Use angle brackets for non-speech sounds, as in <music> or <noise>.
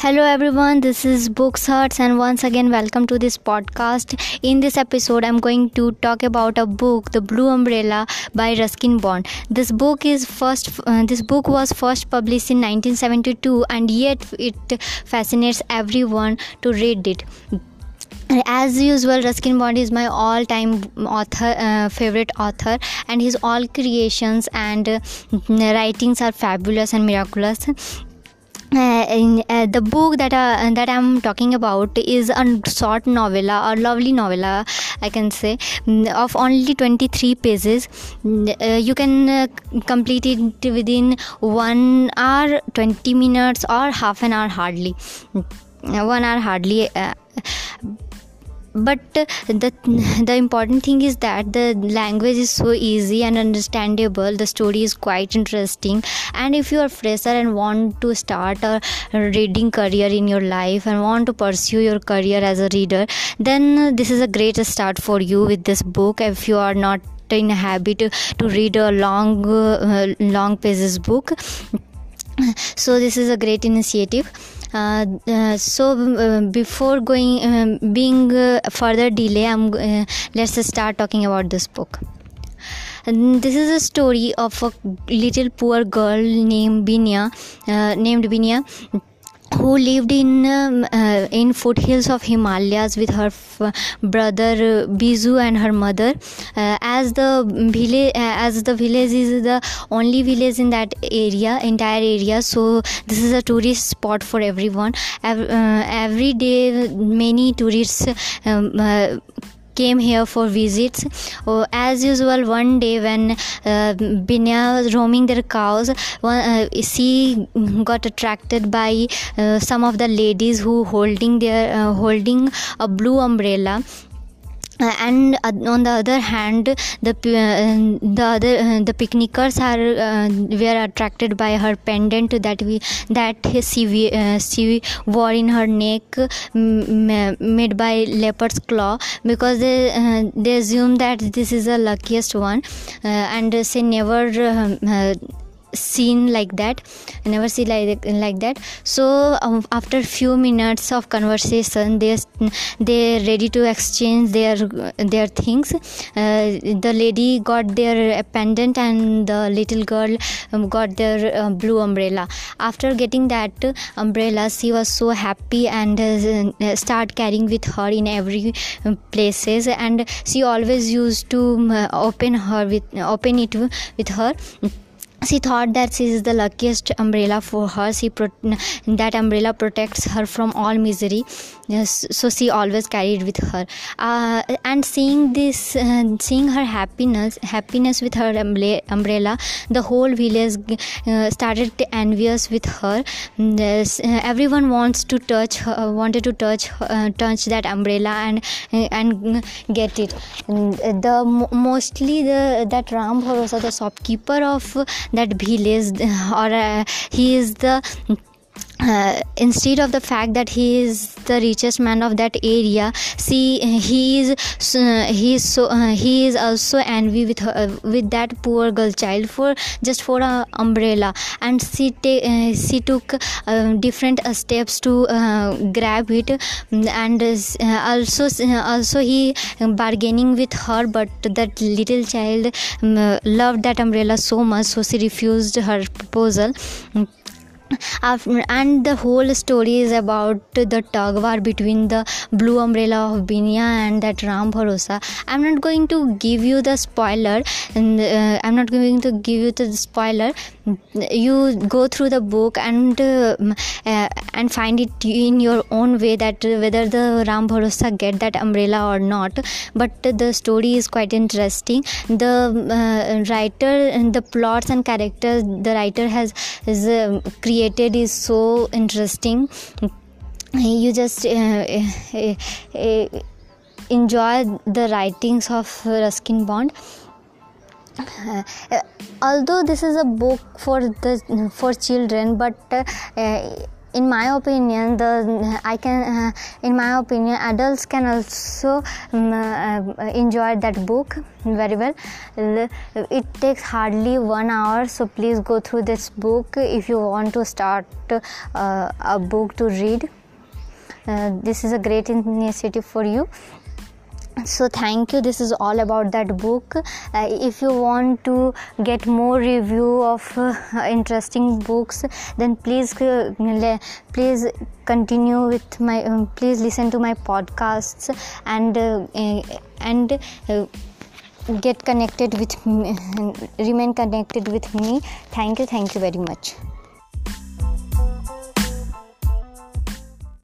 Hello everyone, this is Books Hearts, and once again welcome to this podcast. In this episode, I'm going to talk about a book, The Blue Umbrella by Ruskin Bond. This book is first uh, this book was first published in 1972 and yet it fascinates everyone to read it as usual ruskin bond is my all time author uh, favorite author and his all creations and uh, writings are fabulous and miraculous in, uh, the book that uh, that I'm talking about is a short novella, a lovely novella, I can say, mm, of only 23 pages. Mm, uh, you can uh, complete it within one hour, 20 minutes, or half an hour hardly. Mm, one hour hardly but the the important thing is that the language is so easy and understandable. The story is quite interesting. And if you are fresher and want to start a reading career in your life and want to pursue your career as a reader then this is a great start for you with this book. If you are not in habit to read a long uh, long pages book. So this is a great initiative Uh, uh, so um, uh, before going um, being uh, further delay i'm let's start talking about this book. And this is a story of a little poor girl named Binya, named Binya who lived in um, uh, in foothills of Himalayas with her f- brother uh, Biju and her mother. Uh, as the village, uh, as the village is the only village in that area, entire area, so this is a tourist spot for everyone. Every, uh, every day, many tourists. Um, uh, came here for visits. Oh, as usual, one day when uh, Binya was roaming their cows, one, uh, she got attracted by uh, some of the ladies who holding their uh, holding a blue umbrella and uh, on the other hand the uh, the other uh, the picnickers are uh, were attracted by her pendant that we that she, uh, she wore in her neck made by leopard's claw because they they assume that this is the luckiest one and she never seen like that. I never see like like that. So um, after few minutes of conversation they they ready to exchange their their things. Uh, the lady got their pendant and the little girl um, got their uh, blue umbrella. After getting that umbrella she was so happy and uh, start carrying with her in every um, places. And she always used to um, open her with open it with her she thought that she is the luckiest umbrella for her. She pro- that umbrella protects her from all misery. So she always carried with her. Uh, and seeing this uh, seeing her happiness happiness with her umbrella the whole village uh, started envious with her. Uh, everyone wants to touch her, wanted to touch uh, touch that umbrella and and get it. The mostly the that ram bharosa the shopkeeper of that village or uh, he is the uh, instead of the fact that he is the richest man of that area see he is uh, he is so uh, he is also envy with her, uh, with that poor girl child for just for a umbrella. And she ta- uh, she took uh, different steps to grab it. And also also he bargaining with her but that little child um, loved that umbrella so much so she refused her proposal and the whole story is about the tug war between the blue umbrella of Binya and that Ram Bharosa. I'm not going to give you the spoiler, and uh, I'm not going to give you the spoiler. You go through the book and uh, uh, and find it in your own way that whether the Ram Bharosa get that umbrella or not. But the story is quite interesting. The uh, writer, and the plots and characters, the writer has is uh, created created is so interesting. You just uh, uh, uh, enjoy the writings of ruskin bond. Uh, although this is a book for the for children but uh, in my opinion the i can uh, in my opinion adults can also um, uh, enjoy that book very well. It takes hardly one hour so please go through this book if you want to start uh, a book to read. Uh, this is a great initiative for you so thank you. This is all about that book. Uh, if you want to get more review of uh, interesting books then please uh, please continue with my um, please listen to my podcasts and uh, eh, and uh, get connected with me, <laughs> remain connected with me. Thank you. Thank you very much